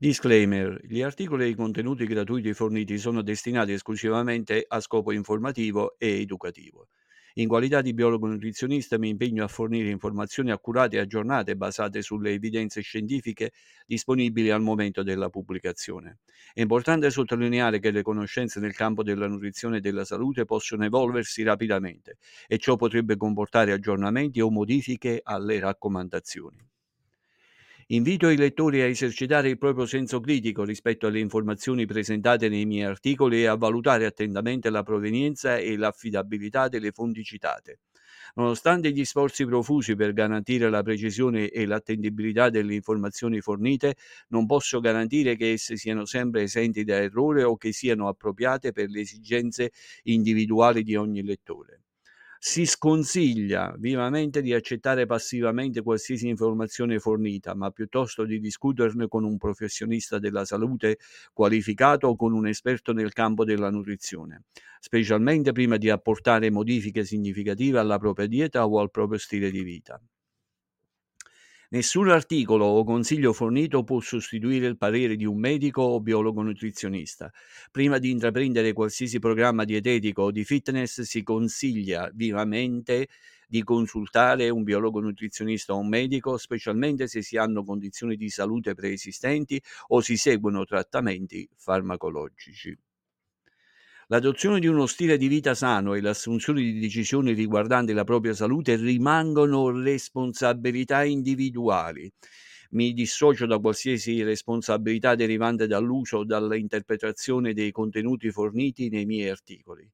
Disclaimer: Gli articoli e i contenuti gratuiti forniti sono destinati esclusivamente a scopo informativo e educativo. In qualità di biologo nutrizionista mi impegno a fornire informazioni accurate e aggiornate basate sulle evidenze scientifiche disponibili al momento della pubblicazione. È importante sottolineare che le conoscenze nel campo della nutrizione e della salute possono evolversi rapidamente e ciò potrebbe comportare aggiornamenti o modifiche alle raccomandazioni. Invito i lettori a esercitare il proprio senso critico rispetto alle informazioni presentate nei miei articoli e a valutare attentamente la provenienza e l'affidabilità delle fonti citate. Nonostante gli sforzi profusi per garantire la precisione e l'attendibilità delle informazioni fornite, non posso garantire che esse siano sempre esenti da errore o che siano appropriate per le esigenze individuali di ogni lettore. Si sconsiglia vivamente di accettare passivamente qualsiasi informazione fornita, ma piuttosto di discuterne con un professionista della salute qualificato o con un esperto nel campo della nutrizione, specialmente prima di apportare modifiche significative alla propria dieta o al proprio stile di vita. Nessun articolo o consiglio fornito può sostituire il parere di un medico o biologo nutrizionista. Prima di intraprendere qualsiasi programma dietetico o di fitness si consiglia vivamente di consultare un biologo nutrizionista o un medico, specialmente se si hanno condizioni di salute preesistenti o si seguono trattamenti farmacologici. L'adozione di uno stile di vita sano e l'assunzione di decisioni riguardanti la propria salute rimangono responsabilità individuali. Mi dissocio da qualsiasi responsabilità derivante dall'uso o dall'interpretazione dei contenuti forniti nei miei articoli.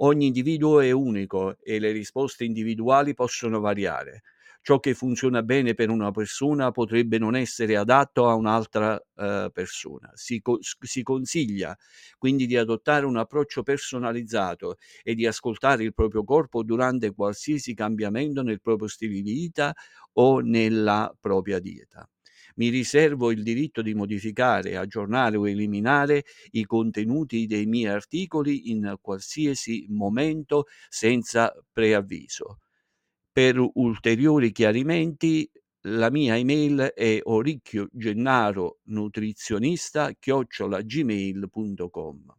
Ogni individuo è unico e le risposte individuali possono variare ciò che funziona bene per una persona potrebbe non essere adatto a un'altra uh, persona. Si, co- si, consiglia quindi di adottare un approccio personalizzato e di ascoltare il proprio corpo durante qualsiasi cambiamento nel proprio stile di vita o nella propria dieta. Mi riservo il diritto di modificare, aggiornare o eliminare i contenuti dei miei articoli in qualsiasi momento senza preavviso. Per ulteriori chiarimenti la mia email è oricchiogennaro nutrizionista chiocciolagmail.com